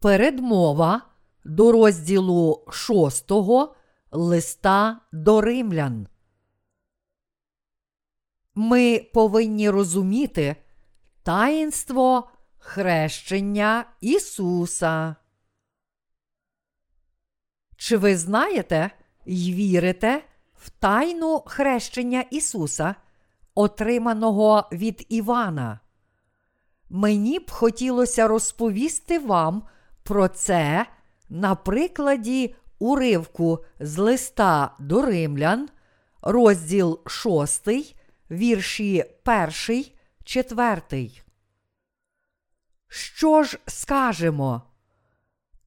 Передмова до розділу 6 листа до римлян. Ми повинні розуміти таїнство хрещення Ісуса. Чи ви знаєте й вірите в тайну хрещення Ісуса, отриманого від Івана? Мені б хотілося розповісти вам про це на прикладі уривку з листа до римлян, розділ 6, вірші 1, 4. Що ж скажемо?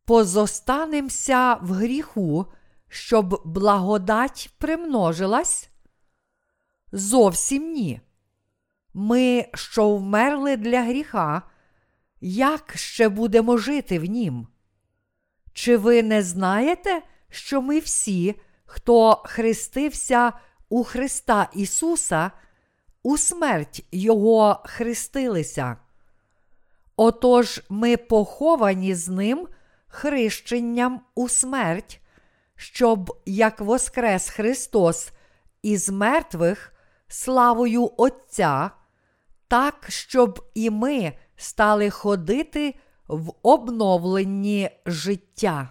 Позостанемся в гріху, щоб благодать примножилась? Зовсім ні. Ми, що вмерли для гріха, як ще будемо жити в нім? Чи ви не знаєте, що ми всі, хто хрестився у Христа Ісуса, у смерть Його хрестилися? Отож ми поховані з Ним хрещенням у смерть, щоб, як воскрес Христос із мертвих славою Отця, так, щоб і ми стали ходити в обновленні життя.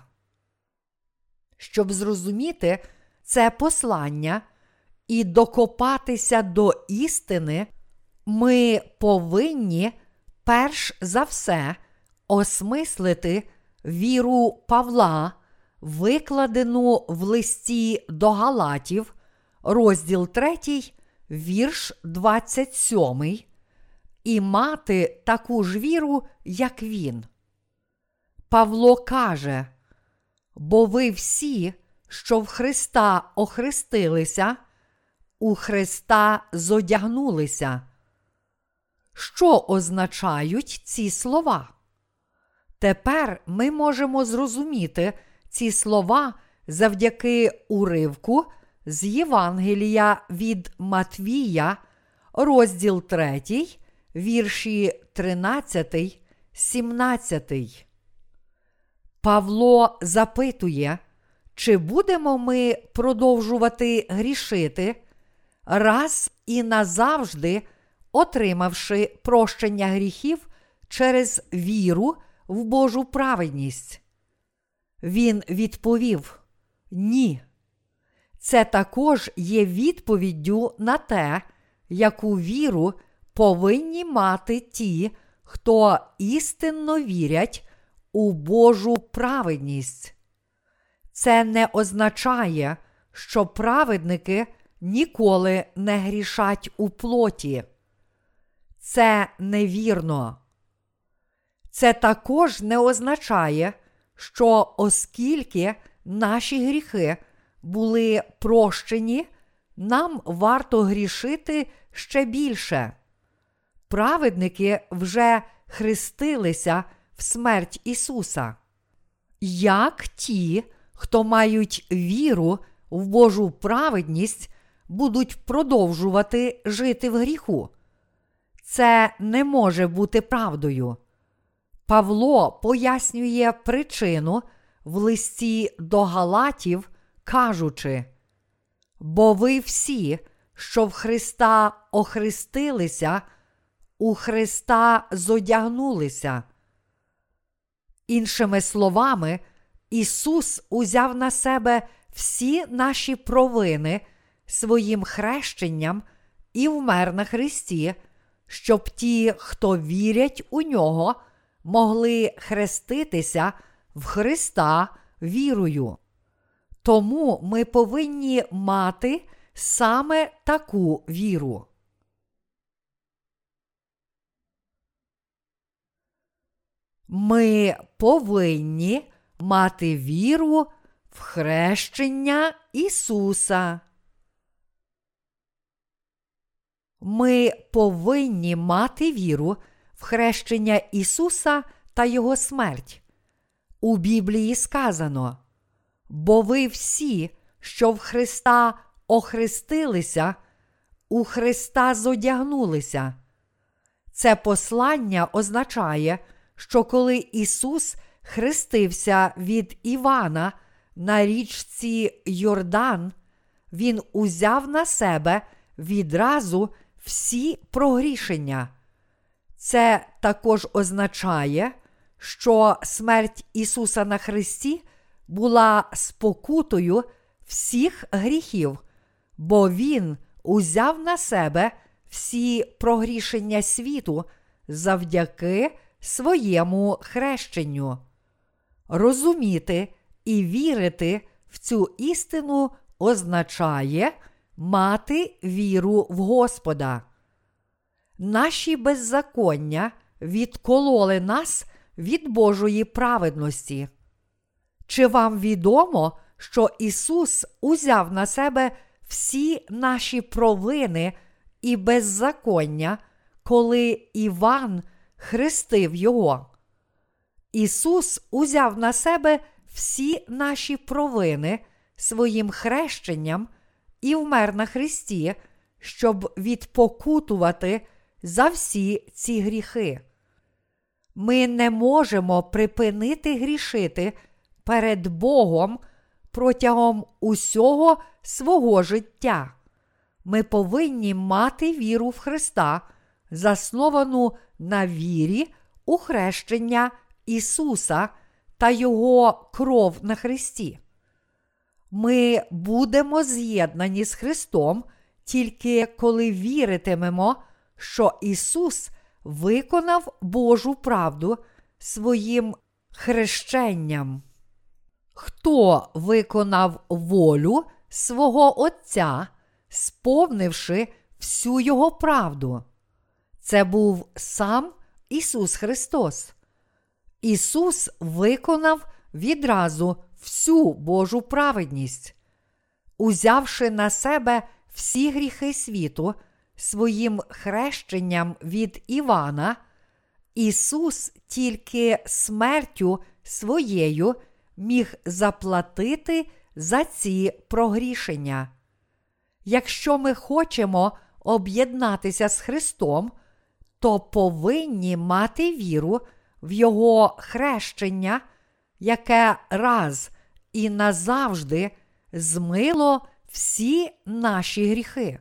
Щоб зрозуміти це послання і докопатися до істини, ми повинні перш за все осмислити віру Павла, викладену в листі до Галатів, розділ 3, вірш 27, і мати таку ж віру, як він. Павло каже: Бо ви всі, що в Христа охрестилися, у Христа зодягнулися. Що означають ці слова? Тепер ми можемо зрозуміти ці слова завдяки уривку з Євангелія від Матвія, розділ 3, вірші 13, 17. Павло запитує, чи будемо ми продовжувати грішити, раз і назавжди отримавши прощення гріхів через віру в Божу праведність? Він відповів: Ні. Це також є відповіддю на те, яку віру повинні мати ті, хто істинно вірять у Божу праведність. Це не означає, що праведники ніколи не грішать у плоті. Це невірно. Це також не означає, що оскільки наші гріхи були прощені, нам варто грішити ще більше. Праведники вже хрестилися в смерть Ісуса. Як ті, хто мають віру в Божу праведність, будуть продовжувати жити в гріху? Це не може бути правдою. Павло пояснює причину в листі до Галатів, кажучи: Бо ви всі, що в Христа охрестилися, у Христа зодягнулися. Іншими словами, Ісус узяв на себе всі наші провини своїм хрещенням і вмер на Христі, щоб ті, хто вірять у нього, могли хреститися в Христа вірою. Тому ми повинні мати саме таку віру. Ми повинні мати віру в хрещення Ісуса. Ми повинні мати віру в хрещення Ісуса та Його смерть. У Біблії сказано: бо ви всі, що в Христа охрестилися, у Христа зодягнулися. Це послання означає, що коли Ісус хрестився від Івана на річці Йордан, він узяв на себе відразу всі прогрішення. Це також означає, що смерть Ісуса на Христі була спокутою всіх гріхів, бо Він узяв на себе всі прогрішення світу завдяки своєму хрещенню. Розуміти і вірити в цю істину означає мати віру в Господа. Наші беззаконня відкололи нас від Божої праведності. Чи вам відомо, що Ісус узяв на себе всі наші провини і беззаконня, коли Іван хрестив Його? Ісус узяв на себе всі наші провини своїм хрещенням і вмер на Христі, щоб відпокутувати за всі ці гріхи. Ми не можемо припинити грішити перед Богом протягом усього свого життя. Ми повинні мати віру в Христа, засновану на вірі у хрещення Ісуса та Його кров на Христі. Ми будемо з'єднані з Христом тільки коли віритимемо, що Ісус виконав Божу правду своїм хрещенням. Хто виконав волю свого Отця, сповнивши всю Його правду? Це був сам Ісус Христос. Ісус виконав відразу всю Божу праведність, узявши на себе всі гріхи світу своїм хрещенням від Івана, Ісус тільки смертю своєю міг заплатити за ці прогрішення. Якщо ми хочемо об'єднатися з Христом, то повинні мати віру в Його хрещення, яке раз і назавжди змило всі наші гріхи.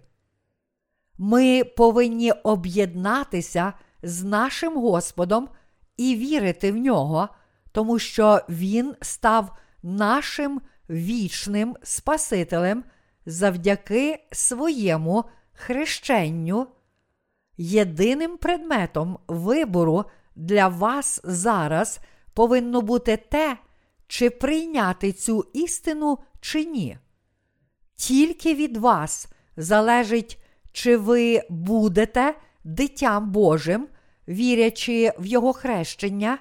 Ми повинні об'єднатися з нашим Господом і вірити в нього, тому що Він став нашим вічним Спасителем завдяки своєму хрещенню. Єдиним предметом вибору для вас зараз повинно бути те, чи прийняти цю істину чи ні. Тільки від вас залежить, чи ви будете дитям Божим, вірячи в Його хрещення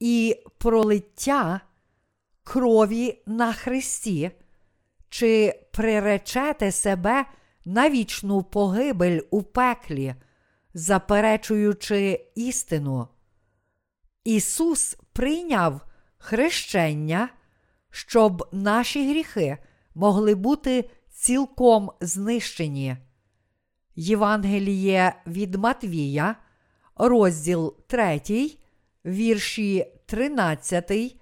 і пролиття крові на Христі, чи приречете себе на вічну погибель у пеклі, заперечуючи істину. Ісус прийняв хрещення, щоб наші гріхи могли бути цілком знищені. Євангеліє від Матвія, розділ 3, вірші 13,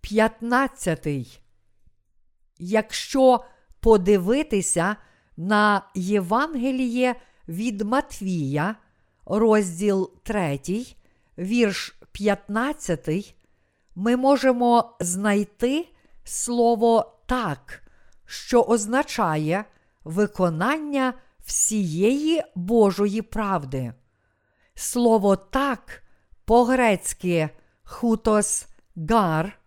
15. Якщо подивитися на Євангеліє від Матвія, розділ 3, вірш 15, ми можемо знайти слово так, що означає виконання всієї Божої правди. Слово так по-грецьки хутос гар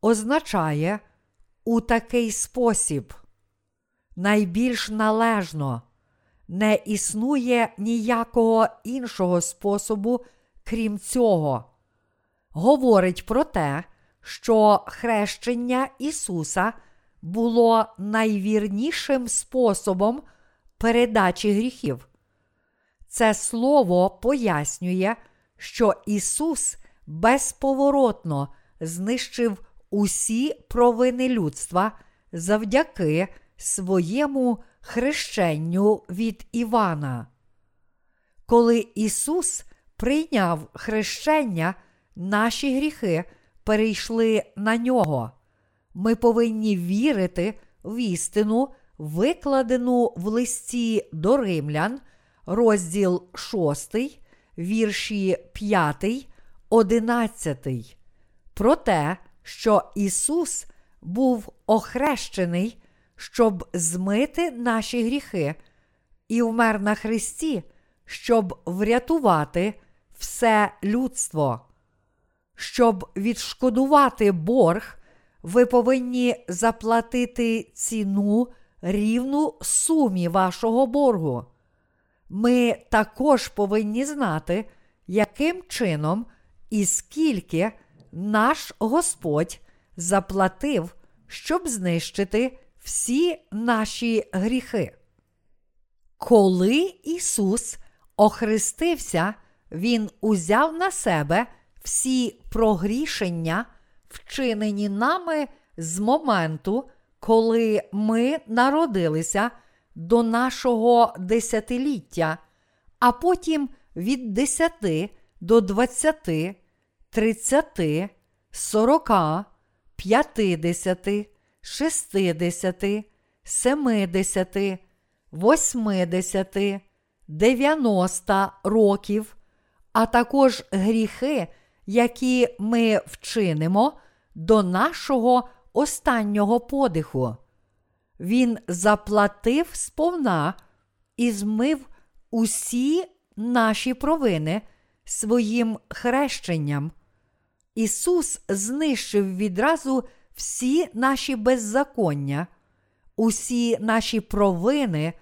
означає у такий спосіб. Найбільш належно не існує ніякого іншого способу, крім цього. Говорить про те, що хрещення Ісуса було найвірнішим способом передачі гріхів. Це слово пояснює, що Ісус безповоротно знищив усі провини людства завдяки своєму хрещенню від Івана. Коли Ісус прийняв хрещення, наші гріхи перейшли на нього. Ми повинні вірити в істину, викладену в листі до римлян, розділ 6, вірші 5, 11, про те, що Ісус був охрещений, щоб змити наші гріхи, і вмер на Христі, щоб врятувати все людство. Щоб відшкодувати борг, ви повинні заплатити ціну рівну сумі вашого боргу. Ми також повинні знати, яким чином і скільки наш Господь заплатив, щоб знищити всі наші гріхи. Коли Ісус охрестився, Він узяв на себе всі прогрішення, вчинені нами з моменту, коли ми народилися до нашого десятиліття, а потім від десяти до двадцяти, тридцяти, сорока, п'ятидесяти, шестидесяти, семидесяти, восьмидесяти, дев'яноста років, а також гріхи, які ми вчинимо до нашого останнього подиху. Він заплатив сповна і змив усі наші провини своїм хрещенням. Ісус знищив відразу всі наші беззаконня, усі наші провини,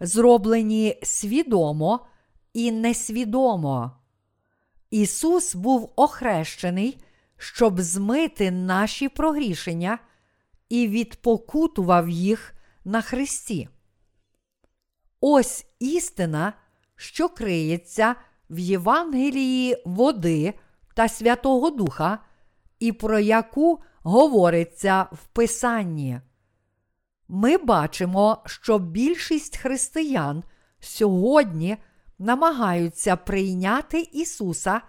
зроблені свідомо і несвідомо. Ісус був охрещений, щоб змити наші прогрішення і відпокутував їх на Христі. Ось істина, що криється в Євангелії води та Святого Духа, і про яку говориться в Писанні. Ми бачимо, що більшість християн сьогодні намагаються прийняти Ісуса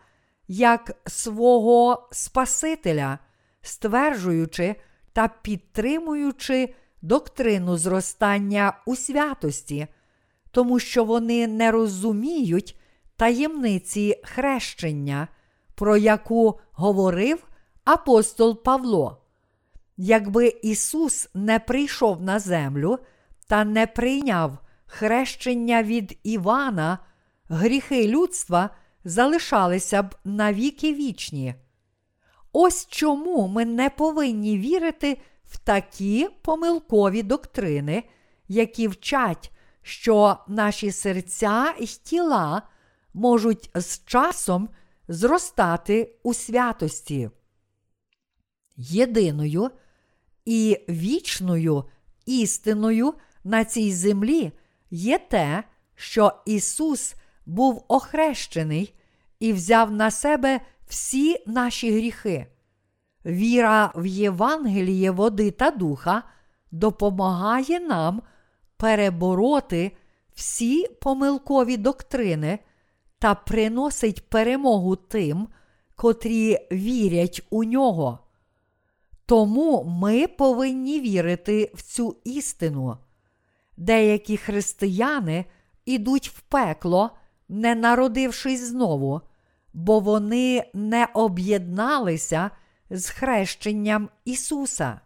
як свого Спасителя, стверджуючи та підтримуючи доктрину зростання у святості, тому що вони не розуміють таємниці хрещення, про яку говорив апостол Павло. Якби Ісус не прийшов на землю та не прийняв хрещення від Івана, гріхи людства залишалися б навіки вічні. Ось чому ми не повинні вірити в такі помилкові доктрини, які вчать, що наші серця і тіла можуть з часом зростати у святості. Єдиною і вічною істиною на цій землі є те, що Ісус був охрещений і взяв на себе всі наші гріхи. Віра в Євангеліє води та духа допомагає нам перебороти всі помилкові доктрини та приносить перемогу тим, котрі вірять у нього. Тому ми повинні вірити в цю істину. Деякі християни ідуть в пекло, не народившись знову, бо вони не об'єдналися з хрещенням Ісуса.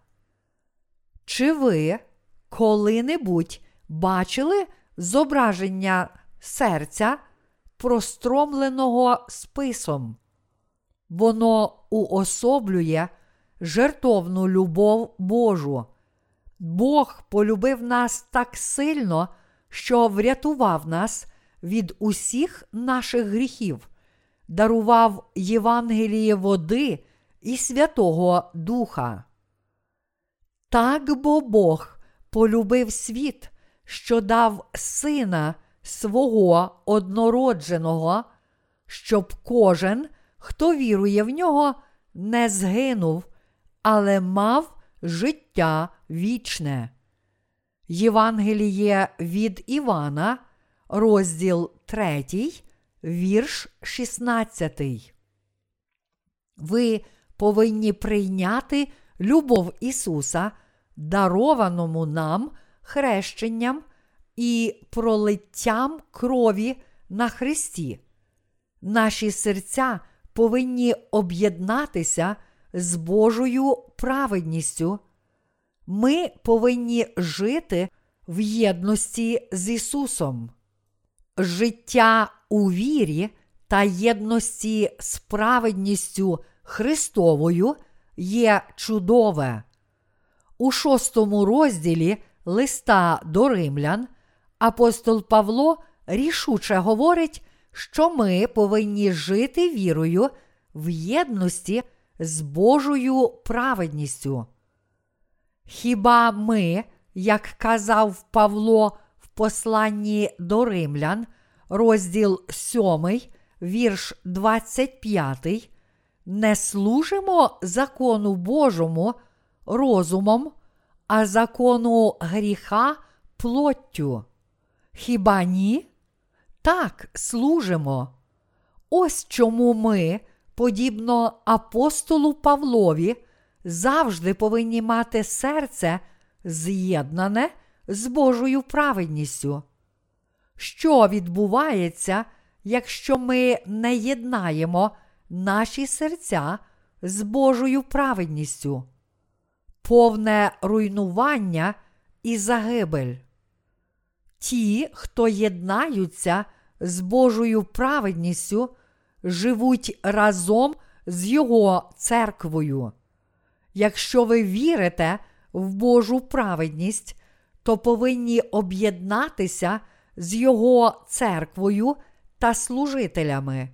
Чи ви коли-небудь бачили зображення серця, простромленого списом? Воно уособлює жертовну любов Божу. Бог полюбив нас так сильно, що врятував нас від усіх наших гріхів, дарував Євангеліє води і Святого Духа. Так бо Бог полюбив світ, що дав сина свого однородженого, щоб кожен, хто вірує в нього, не згинув, але мав життя вічне. Євангеліє від Івана, розділ 3, вірш 16. Ви повинні прийняти любов Ісуса, дарованому нам хрещенням і пролиттям крові на Христі. Наші серця повинні об'єднатися з Божою праведністю. Ми повинні жити в єдності з Ісусом. Життя у вірі та єдності з праведністю Христовою є чудове. У шостому розділі листа до римлян апостол Павло рішуче говорить, що ми повинні жити вірою в єдності з Божою праведністю. Хіба ми, як казав Павло в посланні до римлян, розділ 7, вірш 25, не служимо закону Божому розумом, а закону гріха плоттю? Хіба ні? Так, служимо. Ось чому ми, подібно апостолу Павлові, завжди повинні мати серце з'єднане з Божою праведністю. Що відбувається, якщо ми не єднаємо наші серця з Божою праведністю? Повне руйнування і загибель. Ті, хто єднаються з Божою праведністю, живуть разом з Його церквою. Якщо ви вірите в Божу праведність, то повинні об'єднатися з Його церквою та служителями.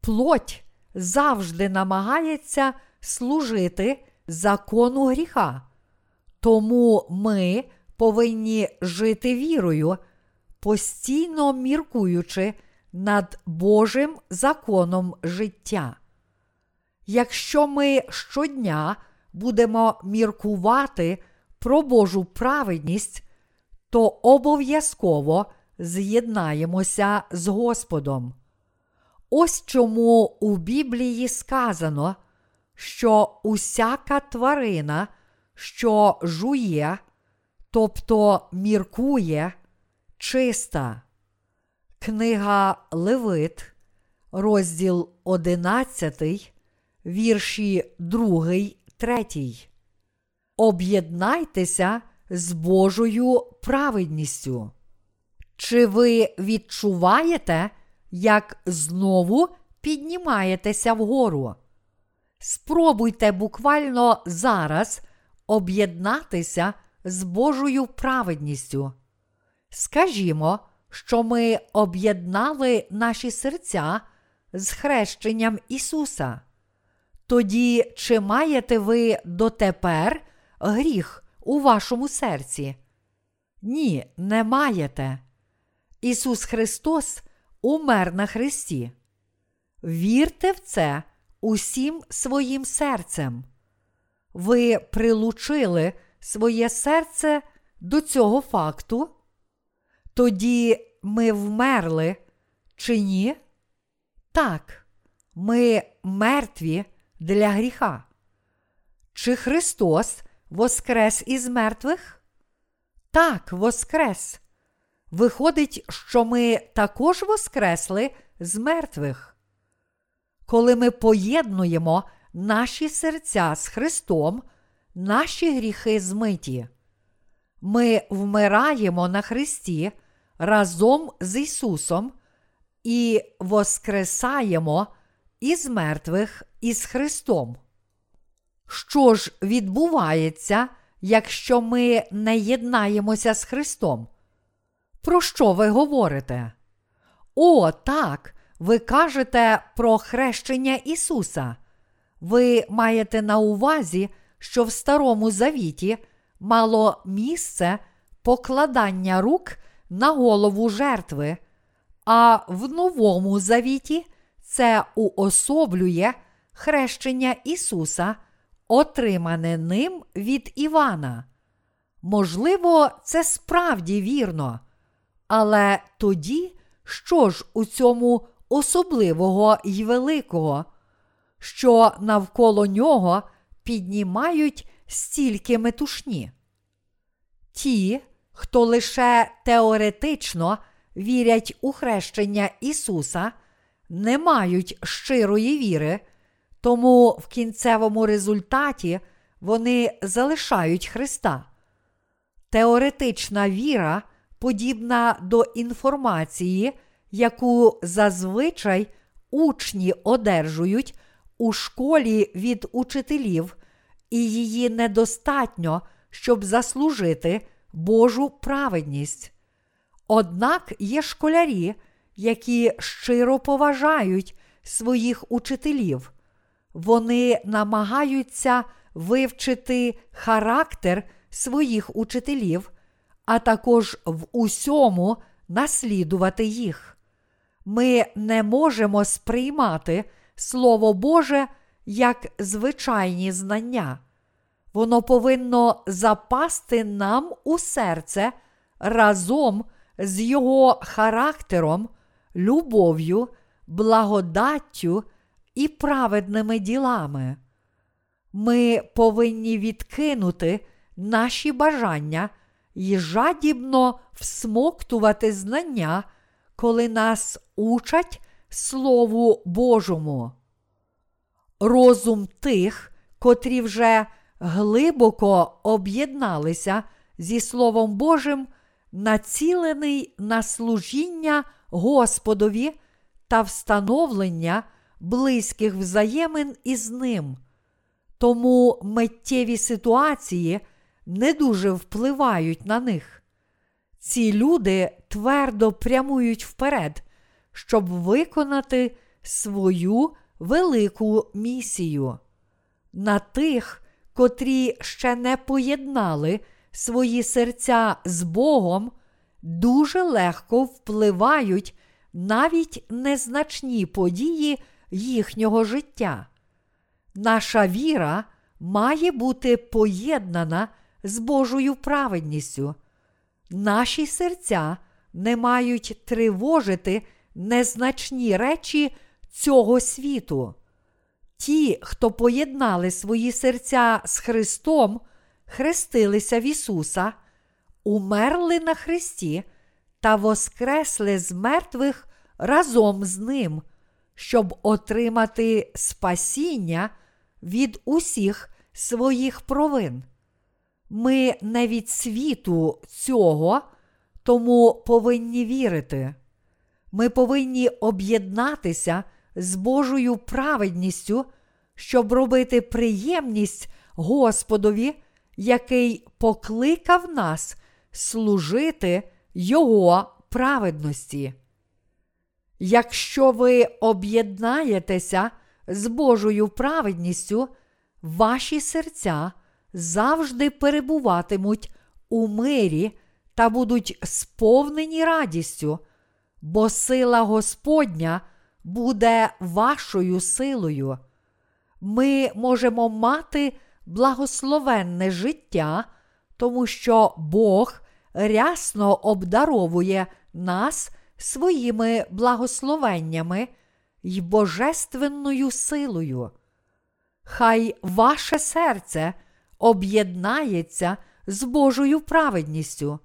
Плоть завжди намагається служити закону гріха. Тому ми повинні жити вірою, постійно міркуючи над Божим законом життя. Якщо ми щодня будемо міркувати про Божу праведність, то обов'язково з'єднаємося з Господом. Ось чому у Біблії сказано, що усяка тварина, що жує, тобто міркує, чиста. Книга Левит, розділ 11, вірші 2, 3. Об'єднайтеся з Божою праведністю. Чи ви відчуваєте, як знову піднімаєтеся вгору? Спробуйте буквально зараз об'єднатися з Божою праведністю. Скажімо, що ми об'єднали наші серця з хрещенням Ісуса. Тоді чи маєте ви дотепер гріх у вашому серці? Ні, не маєте. Ісус Христос умер на Христі. Вірте в це усім своїм серцем. Ви прилучили своє серце до цього факту? Тоді ми вмерли, чи ні? Так, ми мертві для гріха. Чи Христос воскрес із мертвих? Так, воскрес. Виходить, що ми також воскресли з мертвих. Коли ми поєднуємо наші серця з Христом, наші гріхи змиті. Ми вмираємо на Христі разом з Ісусом і воскресаємо із мертвих із Христом. Що ж відбувається, якщо ми не єднаємося з Христом? Про що ви говорите? О, так, ви кажете про хрещення Ісуса. Ви маєте на увазі, що в Старому Завіті мало місце покладання рук на голову жертви, а в Новому Завіті це уособлює хрещення Ісуса, отримане ним від Івана. Можливо, це справді вірно. Але тоді, що ж у цьому особливого й великого? що навколо нього піднімають стільки метушні. Ті, хто лише теоретично вірять у хрещення Ісуса, не мають щирої віри, тому в кінцевому результаті вони залишають Христа. Теоретична віра подібна до інформації, яку зазвичай учні одержують у школі від учителів, і її недостатньо, щоб заслужити Божу праведність. Однак є школярі, які щиро поважають своїх учителів, вони намагаються вивчити характер своїх учителів, а також в усьому наслідувати їх. Ми не можемо сприймати Слово Боже як звичайні знання. Воно повинно запасти нам у серце разом з його характером, любов'ю, благодаттю і праведними ділами. Ми повинні відкинути наші бажання і жадібно всмоктувати знання, коли нас учать Слову Божому. Розум тих, котрі вже глибоко об'єдналися зі Словом Божим, націлений на служіння Господові та встановлення близьких взаємин із ним. Тому миттєві ситуації не дуже впливають на них. Ці люди твердо прямують вперед, щоб виконати свою велику місію. На тих, котрі ще не поєднали свої серця з Богом, дуже легко впливають навіть незначні події їхнього життя. Наша віра має бути поєднана з Божою праведністю. Наші серця не мають тривожити незначні речі цього світу. Ті, хто поєднали свої серця з Христом, хрестилися в Ісуса, умерли на Христі та воскресли з мертвих разом з Ним, щоб отримати спасіння від усіх своїх провин. Ми не від світу цього, тому повинні вірити. Ми повинні об'єднатися з Божою праведністю, щоб робити приємність Господові, який покликав нас служити Його праведності. Якщо ви об'єднаєтеся з Божою праведністю, ваші серця завжди перебуватимуть у мирі та будуть сповнені радістю, бо сила Господня буде вашою силою. Ми можемо мати благословенне життя, тому що Бог рясно обдаровує нас своїми благословеннями й божественною силою. Хай ваше серце об'єднається з Божою праведністю.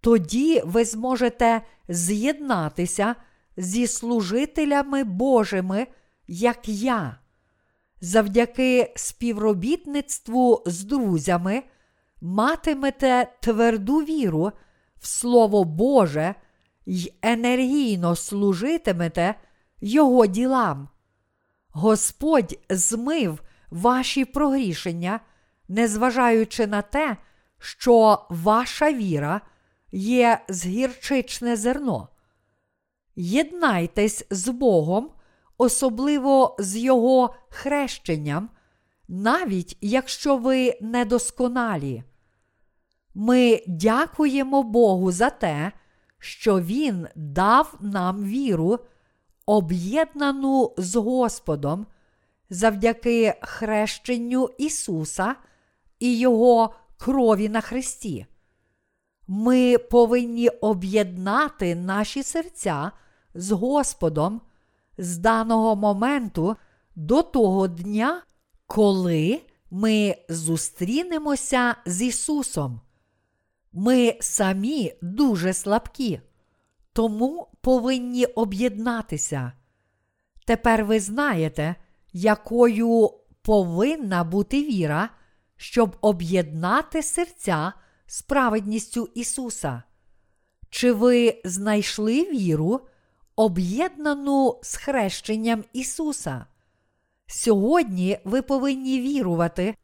Тоді ви зможете з'єднатися зі служителями Божими, як я. Завдяки співробітництву з друзями матимете тверду віру в Слово Боже й енергійно служитимете Його ділам. Господь змив ваші прогрішення, незважаючи на те, що ваша віра є згірчичне зерно. Єднайтесь з Богом, особливо з Його хрещенням, навіть якщо ви недосконалі. Ми дякуємо Богу за те, що Він дав нам віру, об'єднану з Господом завдяки хрещенню Ісуса і Його крові на Христі. Ми повинні об'єднати наші серця з Господом з даного моменту до того дня, коли ми зустрінемося з Ісусом. Ми самі дуже слабкі, тому повинні об'єднатися. Тепер ви знаєте, якою повинна бути віра, щоб об'єднати серця з праведністю Ісуса. Чи ви знайшли віру, об'єднану з хрещенням Ісуса? Сьогодні ви повинні вірувати,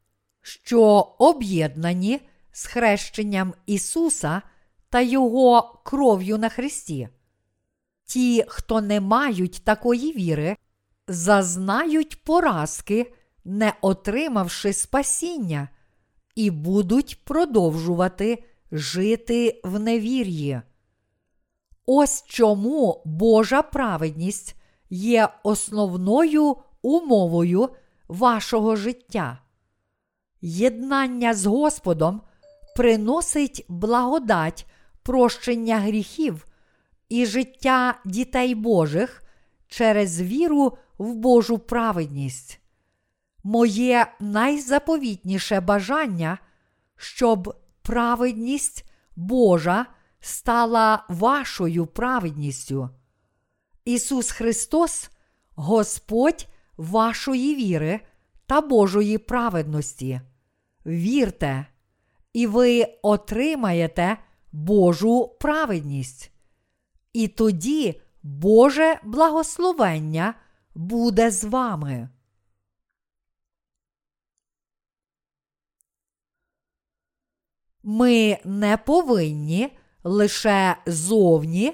що об'єднані з хрещенням Ісуса та Його кров'ю на Христі. Ті, хто не мають такої віри, зазнають поразки, не отримавши спасіння, і будуть продовжувати жити в невір'ї. Ось чому Божа праведність є основною умовою вашого життя. Єднання з Господом приносить благодать прощення гріхів і життя дітей Божих через віру в Божу праведність. Моє найзаповітніше бажання, щоб праведність Божа стала вашою праведністю. Ісус Христос, Господь вашої віри та Божої праведності. Вірте, і ви отримаєте Божу праведність. І тоді Боже благословення буде з вами. Ми не повинні лише зовні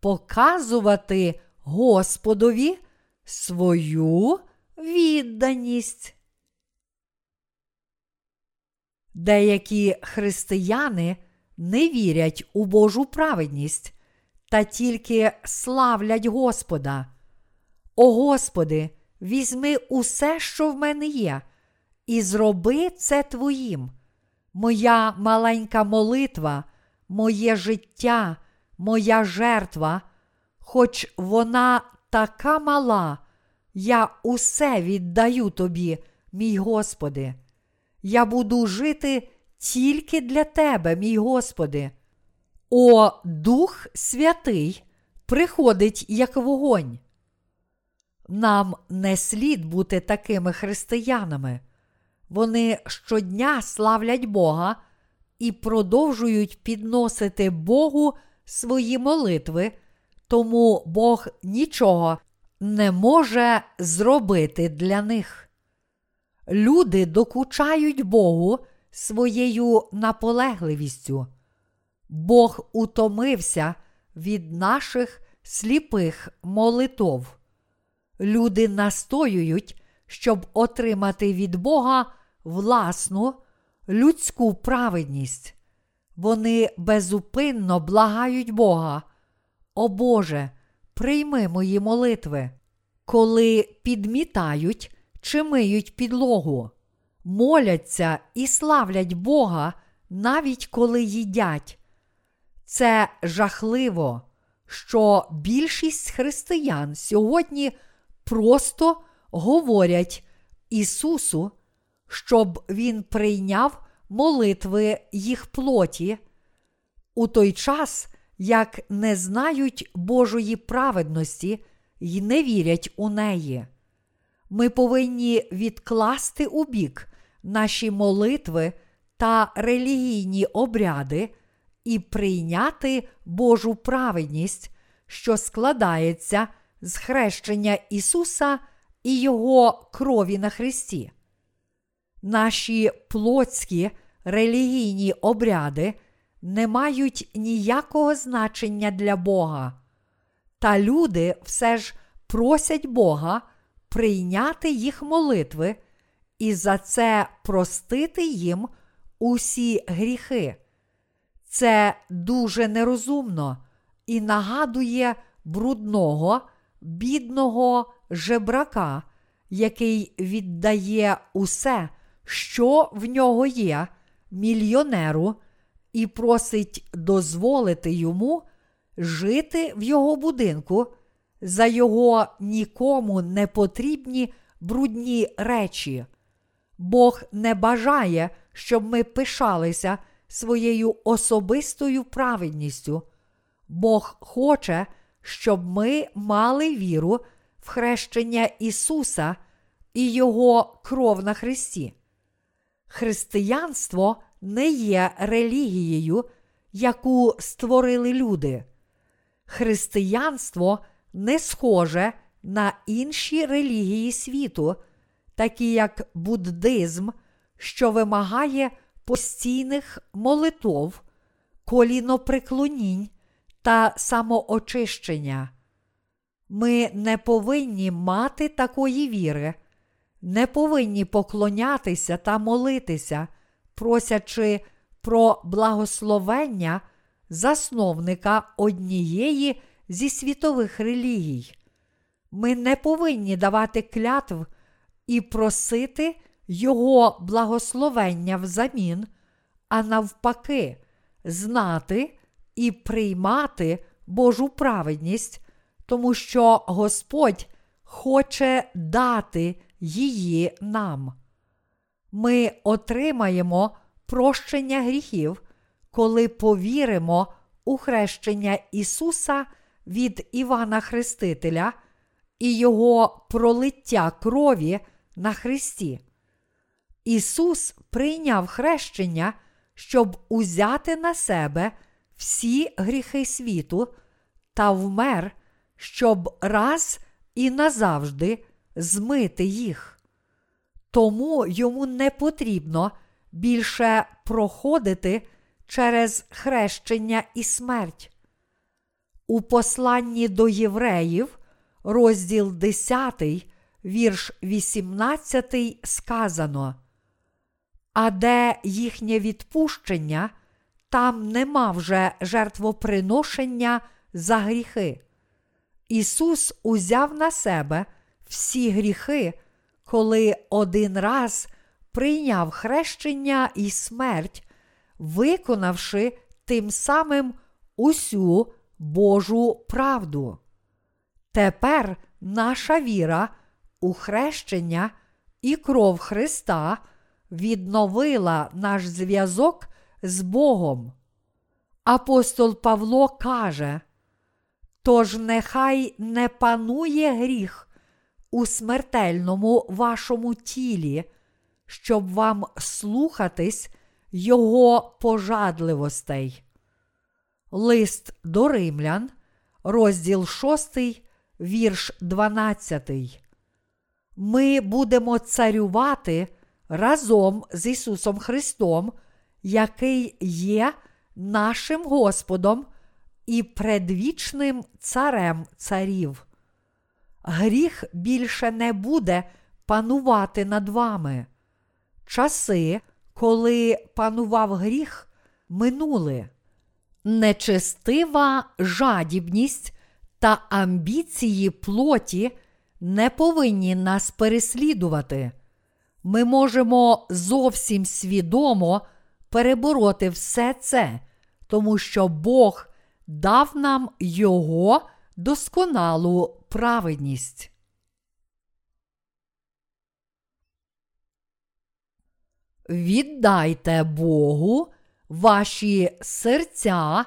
показувати Господові свою відданість. Деякі християни не вірять у Божу праведність та тільки славлять Господа. О Господи, візьми усе, що в мене є, і зроби це Твоїм. Моя маленька молитва, моє життя, моя жертва, хоч вона така мала, я усе віддаю тобі, мій Господи. Я буду жити тільки для Тебе, мій Господи. О Дух Святий приходить як вогонь. Нам не слід бути такими християнами. Вони щодня славлять Бога і продовжують підносити Богу свої молитви, тому Бог нічого не може зробити для них. Люди докучають Богу своєю наполегливістю. Бог утомився від наших сліпих молитов. Люди настоюють, щоб отримати від Бога власну людську праведність. Вони безупинно благають Бога. О Боже, прийми мої молитви, коли підмітають чи миють підлогу, моляться і славлять Бога, навіть коли їдять. Це жахливо, що більшість християн сьогодні просто говорять Ісусу, щоб Він прийняв молитви їх плоті, у той час, як не знають Божої праведності і не вірять у неї. Ми повинні відкласти у бік наші молитви та релігійні обряди і прийняти Божу праведність, що складається з хрещення Ісуса і Його крові на Христі. Наші плотські релігійні обряди не мають ніякого значення для Бога. Та люди все ж просять Бога прийняти їх молитви і за це простити їм усі гріхи. Це дуже нерозумно і нагадує брудного, бідного жебрака, який віддає усе, що в нього є, мільйонеру, і просить дозволити йому жити в його будинку за його нікому не потрібні брудні речі. Бог не бажає, щоб ми пишалися своєю особистою праведністю. Бог хоче, щоб ми мали віру в хрещення Ісуса і Його кров на Христі. Християнство не є релігією, яку створили люди. Християнство не схоже на інші релігії світу, такі як буддизм, що вимагає постійних молитов, коліноприклонінь та самоочищення. Ми не повинні мати такої віри, не повинні поклонятися та молитися, просячи про благословення засновника однієї зі світових релігій. Ми не повинні давати клятв і просити Його благословення взамін, а навпаки, знати і приймати Божу праведність, тому що Господь хоче дати її нам. Ми отримаємо прощення гріхів, коли повіримо у хрещення Ісуса від Івана Хрестителя і Його пролиття крові на Христі. Ісус прийняв хрещення, щоб узяти на себе всі гріхи світу та вмер, щоб раз і назавжди змити їх. Тому йому не потрібно більше проходити через хрещення і смерть. У посланні до євреїв, розділ 10, вірш 18, сказано. А де їхнє відпущення, там нема вже жертвоприношення за гріхи. Ісус узяв на себе всі гріхи, коли один раз прийняв хрещення і смерть, виконавши тим самим усю Божу правду. Тепер наша віра у хрещення і кров Христа відновила наш зв'язок з Богом. Апостол Павло каже, Тож нехай не панує гріх у смертельному вашому тілі, щоб вам слухатись Його пожадливостей. Лист до римлян, розділ 6, вірш 12. Ми будемо царювати разом з Ісусом Христом, який є нашим Господом і предвічним царем царів. Гріх більше не буде панувати над вами. Часи, коли панував гріх, минули. Нечестива жадібність та амбіції плоті не повинні нас переслідувати. Ми можемо зовсім свідомо перебороти все це, тому що Бог дав нам Його досконалу праведність. Віддайте Богу ваші серця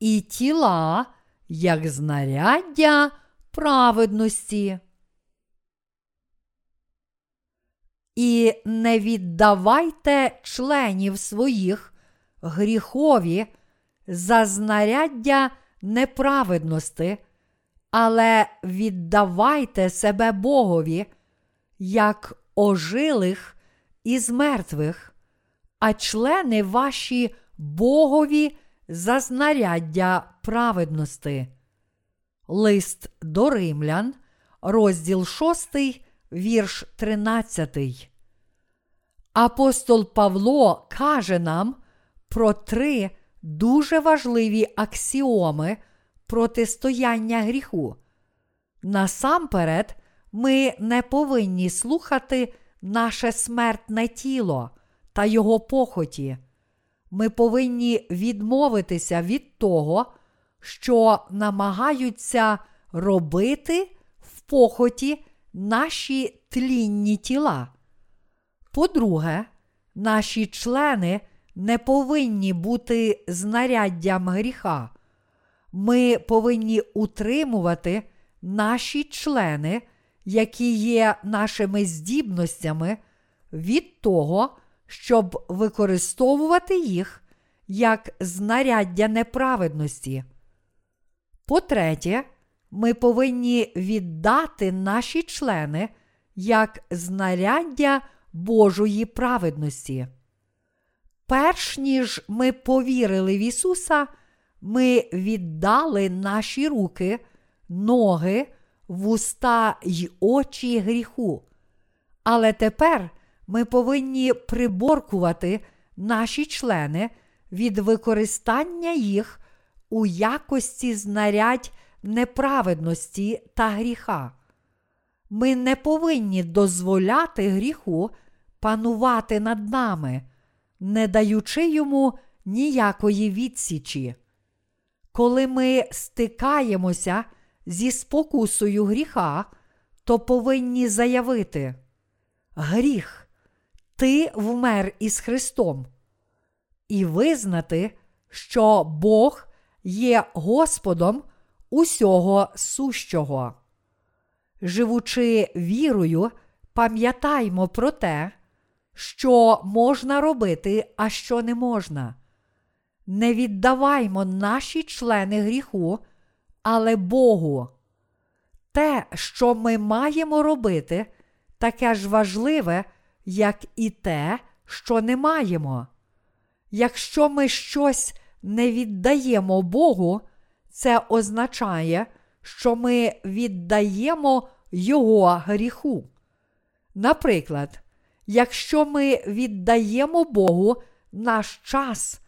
і тіла, як знаряддя праведності. І не віддавайте членів своїх гріхові за знаряддя неправедності, але віддавайте себе Богові, як ожилих із мертвих, а члени ваші Богові за знаряддя праведності. Лист до римлян, розділ 6, вірш 13. Апостол Павло каже нам про три дуже важливі аксіоми протистояння гріху. Насамперед, ми не повинні слухати наше смертне тіло та його похоті. Ми повинні відмовитися від того, що намагаються робити в похоті наші тлінні тіла. По-друге, наші члени не повинні бути знаряддям гріха. Ми повинні утримувати наші члени, які є нашими здібностями, від того, щоб використовувати їх як знаряддя неправедності. По-третє, ми повинні віддати наші члени як знаряддя Божої праведності. Перш ніж ми повірили в Ісуса, ми віддали наші руки, ноги, вуста й очі гріху. Але тепер ми повинні приборкувати наші члени від використання їх у якості знарядь неправедності та гріха. Ми не повинні дозволяти гріху панувати над нами, не даючи йому ніякої відсічі. Коли ми стикаємося зі спокусою гріха, то повинні заявити: Гріх, ти вмер із Христом, і визнати, що Бог є Господом усього сущого. Живучи вірою, пам'ятаймо про те, що можна робити, а що не можна. Не віддаваймо наші члени гріху, але Богу. Те, що ми маємо робити, таке ж важливе, як і те, що не маємо. Якщо ми щось не віддаємо Богу, це означає, що ми віддаємо Його гріху. Наприклад, якщо ми віддаємо Богу наш час,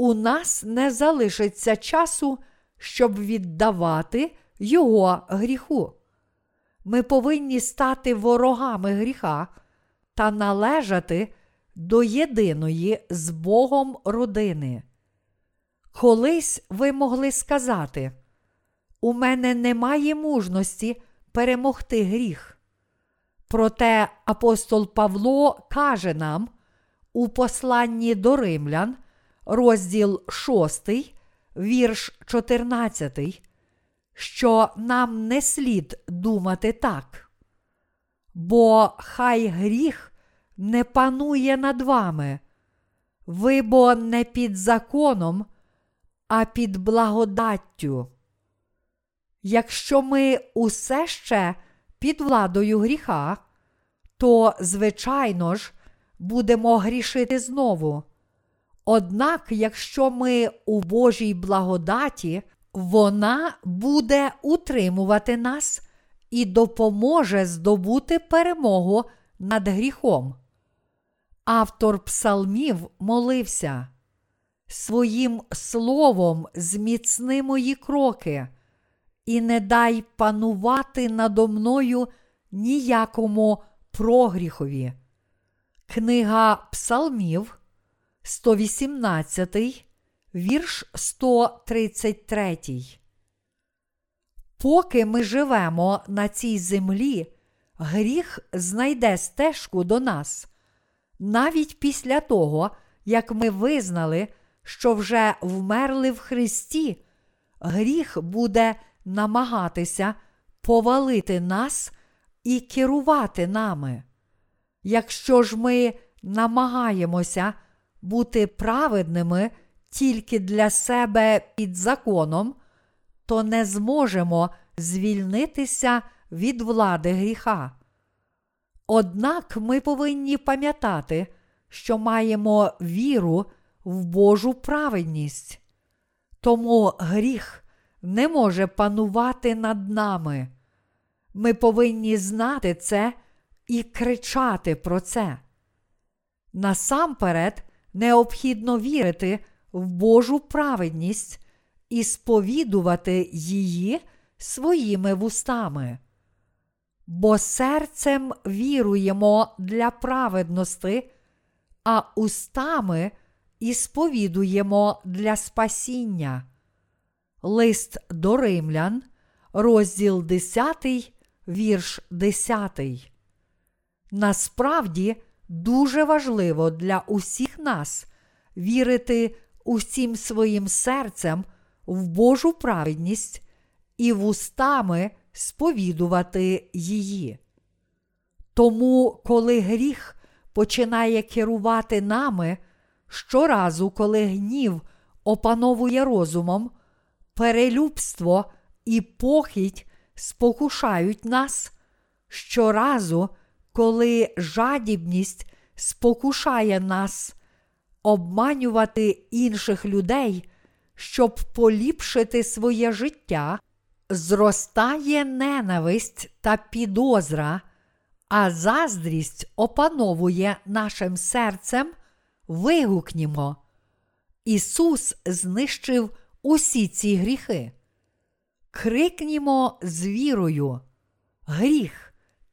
у нас не залишиться часу, щоб віддавати Його гріху. Ми повинні стати ворогами гріха та належати до єдиної з Богом родини. Колись ви могли сказати, у мене немає мужності перемогти гріх. Проте апостол Павло каже нам у посланні до римлян, розділ 6, вірш 14, що нам не слід думати так. Бо хай гріх не панує над вами, ви бо не під законом, а під благодаттю. Якщо ми усе ще під владою гріха, то, звичайно ж, будемо грішити знову. Однак, якщо ми у Божій благодаті, вона буде утримувати нас і допоможе здобути перемогу над гріхом. Автор псалмів молився своїм словом зміцни мої кроки, і не дай панувати надо мною ніякому прогріхові. Книга Псалмів, 118, вірш 133. Поки ми живемо на цій землі, гріх знайде стежку до нас. Навіть після того, як ми визнали, що вже вмерли в Христі, гріх буде намагатися повалити нас і керувати нами. Якщо ж ми намагаємося бути праведними тільки для себе під законом, то не зможемо звільнитися від влади гріха. Однак ми повинні пам'ятати, що маємо віру в Божу праведність. Тому гріх не може панувати над нами. Ми повинні знати це і кричати про це. Насамперед, необхідно вірити в Божу праведність і сповідувати її своїми вустами. Бо серцем віруємо для праведності, а устами і сповідуємо для спасіння. Лист до римлян, розділ 10, вірш 10. Насправді дуже важливо для усіх нас вірити усім своїм серцем в Божу праведність і вустами сповідувати її. Тому, коли гріх починає керувати нами, щоразу, коли гнів опановує розумом, перелюбство і похідь спокушають нас, щоразу, коли жадібність спокушає нас обманювати інших людей, щоб поліпшити своє життя, зростає ненависть та підозра, а заздрість опановує нашим серцем, вигукнімо. Ісус знищив усі ці гріхи. Крикнімо з вірою. Гріх,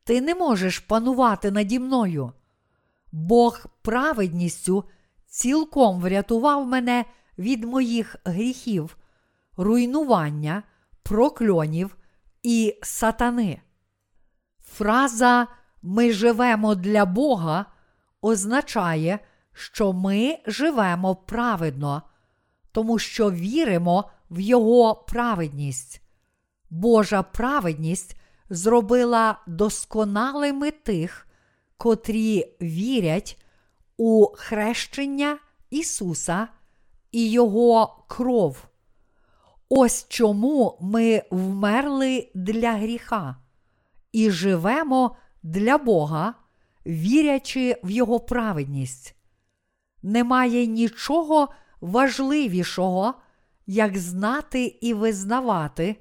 ти не можеш панувати наді мною. Бог праведністю цілком врятував мене від моїх гріхів, руйнування, прокльонів і сатани. Фраза Ми живемо для Бога означає, що ми живемо праведно, тому що віримо в Його праведність. Божа праведність зробила досконалими тих, котрі вірять у хрещення Ісуса і Його кров. Ось чому ми вмерли для гріха і живемо для Бога, вірячи в Його праведність. Немає нічого важливішого, як знати і визнавати,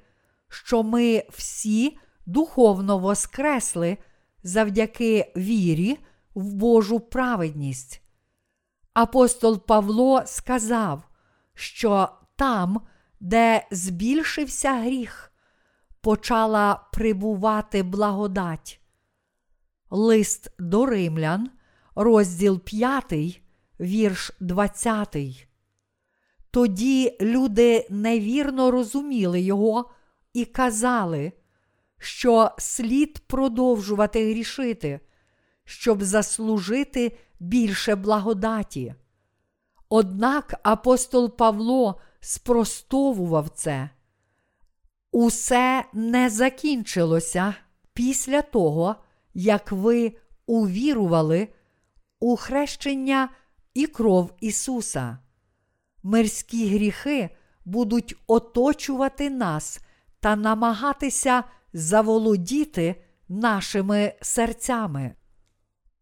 що ми всі духовно воскресли завдяки вірі в Божу праведність. Апостол Павло сказав, що там, де збільшився гріх, почала прибувати благодать. Лист до римлян, розділ 5, вірш 20. Тоді люди невірно розуміли його і казали, що слід продовжувати грішити, щоб заслужити більше благодаті. Однак апостол Павло спростовував це. Усе не закінчилося після того, як ви увірували у хрещення і кров Ісуса. Мирські гріхи будуть оточувати нас та намагатися заволодіти нашими серцями.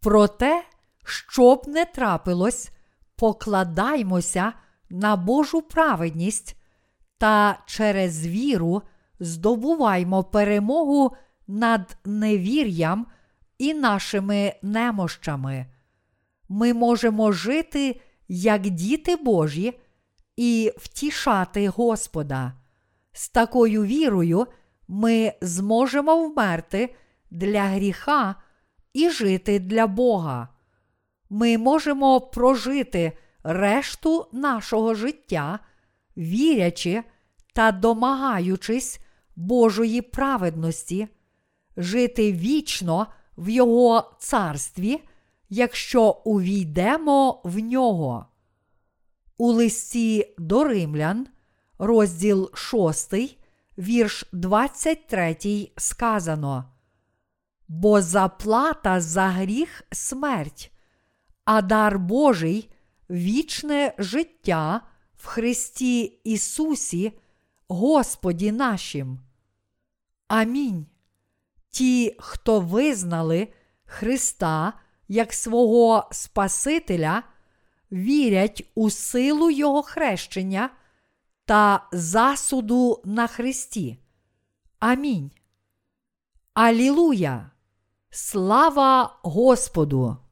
Проте, що б не трапилось, покладаймося на Божу праведність та через віру здобуваймо перемогу над невір'ям і нашими немощами. Ми можемо жити як діти Божі і втішати Господа. З такою вірою ми зможемо вмерти для гріха і жити для Бога. Ми можемо прожити решту нашого життя, вірячи та домагаючись Божої праведності, жити вічно в Його царстві, якщо увійдемо в нього. У листі до римлян, розділ 6, вірш 23 сказано. Бо заплата за гріх смерть, а дар Божий вічне життя в Христі Ісусі, Господі нашим. Амінь. Ті, хто визнали Христа як свого Спасителя, вірять у силу Його хрещення та засуду на Христі. Амінь. Алілуя! Слава Господу!